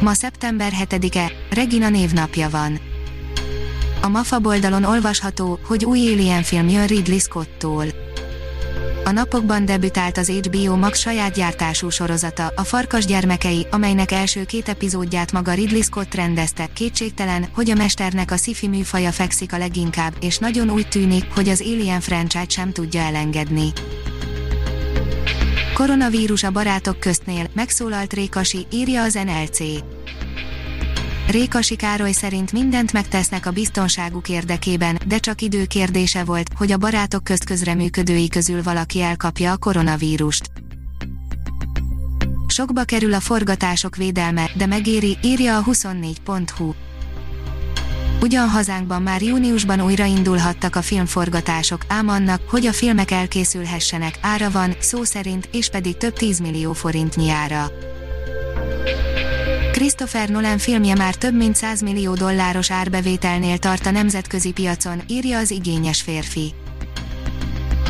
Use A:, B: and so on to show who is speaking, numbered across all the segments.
A: Ma szeptember 7-e, Regina névnapja van. A MAFA boldalon olvasható, hogy új Alien film jön Ridley Scott-tól. A napokban debütált az HBO Max saját gyártású sorozata, a Farkas gyermekei, amelynek első két epizódját maga Ridley Scott rendezte. Kétségtelen, hogy a mesternek a sci-fi műfaja fekszik a leginkább, és nagyon úgy tűnik, hogy az Alien franchise sem tudja elengedni. Koronavírus a barátok köztnél, megszólalt Rékasi, írja az NLC. Rékasi Károly szerint mindent megtesznek a biztonságuk érdekében, de csak idő kérdése volt, hogy a barátok közt közreműködői közül valaki elkapja a koronavírust. Sokba kerül a forgatások védelme, de megéri, írja a 24.hu. Ugyan hazánkban már júniusban újraindulhattak a filmforgatások, ám annak, hogy a filmek elkészülhessenek, ára van, szó szerint, és pedig több 10 millió forintnyi ára. Christopher Nolan filmje már több mint 100 millió dolláros árbevételnél tart a nemzetközi piacon, írja az igényes férfi.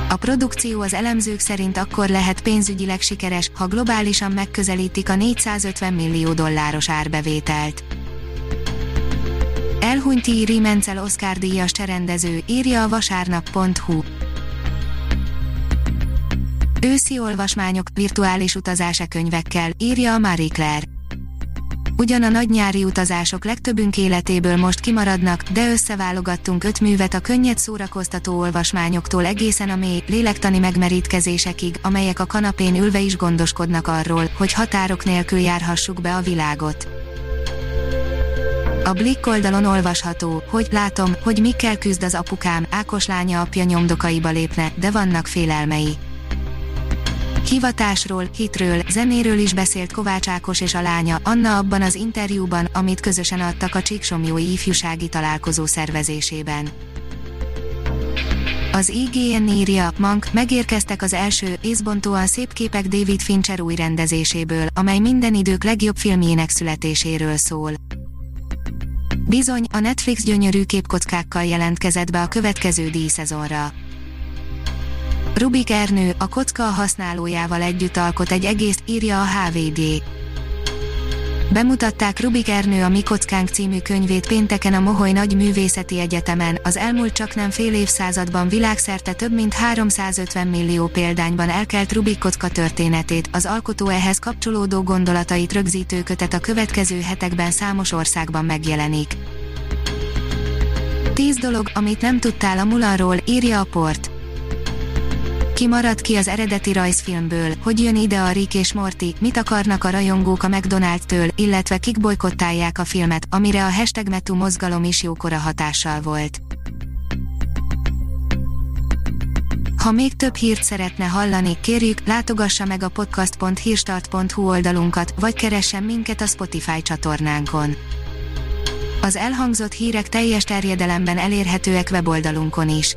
A: A produkció az elemzők szerint akkor lehet pénzügyileg sikeres, ha globálisan megközelítik a 450 millió dolláros árbevételt. Elhunyt Thierry Mencel Oscar díjas cserendező, írja a vasárnap.hu. Őszi olvasmányok, virtuális utazás könyvekkel, írja a Marie Claire. Ugyan a nagy nyári utazások legtöbbünk életéből most kimaradnak, de összeválogattunk öt művet a könnyed szórakoztató olvasmányoktól egészen a mély, lélektani megmerítkezésekig, amelyek a kanapén ülve is gondoskodnak arról, hogy határok nélkül járhassuk be a világot. A Blick oldalon olvasható, hogy látom, hogy mikkel küzd az apukám, Ákos lánya apja nyomdokaiba lépne, de vannak félelmei. Hivatásról, hitről, zenéről is beszélt Kovács Ákos és a lánya, Anna abban az interjúban, amit közösen adtak a Csíksomjói ifjúsági találkozó szervezésében. Az IGN írja, Mank, megérkeztek az első, észbontóan szép képek David Fincher új rendezéséből, amely minden idők legjobb filmjének születéséről szól. Bizony, a Netflix gyönyörű képkockákkal jelentkezett be a következő díjszezonra. Rubik Ernő, a kocka a használójával együtt alkot egy egész, írja a HVD. Bemutatták Rubik Ernő a Mi című könyvét pénteken a Moholy Nagy Művészeti Egyetemen, az elmúlt csak nem fél évszázadban világszerte több mint 350 millió példányban elkelt Rubik kocka történetét, az alkotó ehhez kapcsolódó gondolatait rögzítő kötet a következő hetekben számos országban megjelenik. 10 dolog, amit nem tudtál a Mulanról, írja a port. Ki maradt ki az eredeti rajzfilmből, hogy jön ide a Rick és Morty, mit akarnak a rajongók a McDonald's-től, illetve kik bolykottálják a filmet, amire a hashtag Metu mozgalom is jókora hatással volt. Ha még több hírt szeretne hallani, kérjük, látogassa meg a podcast.hírstart.hu oldalunkat, vagy keressen minket a Spotify csatornánkon. Az elhangzott hírek teljes terjedelemben elérhetőek weboldalunkon is.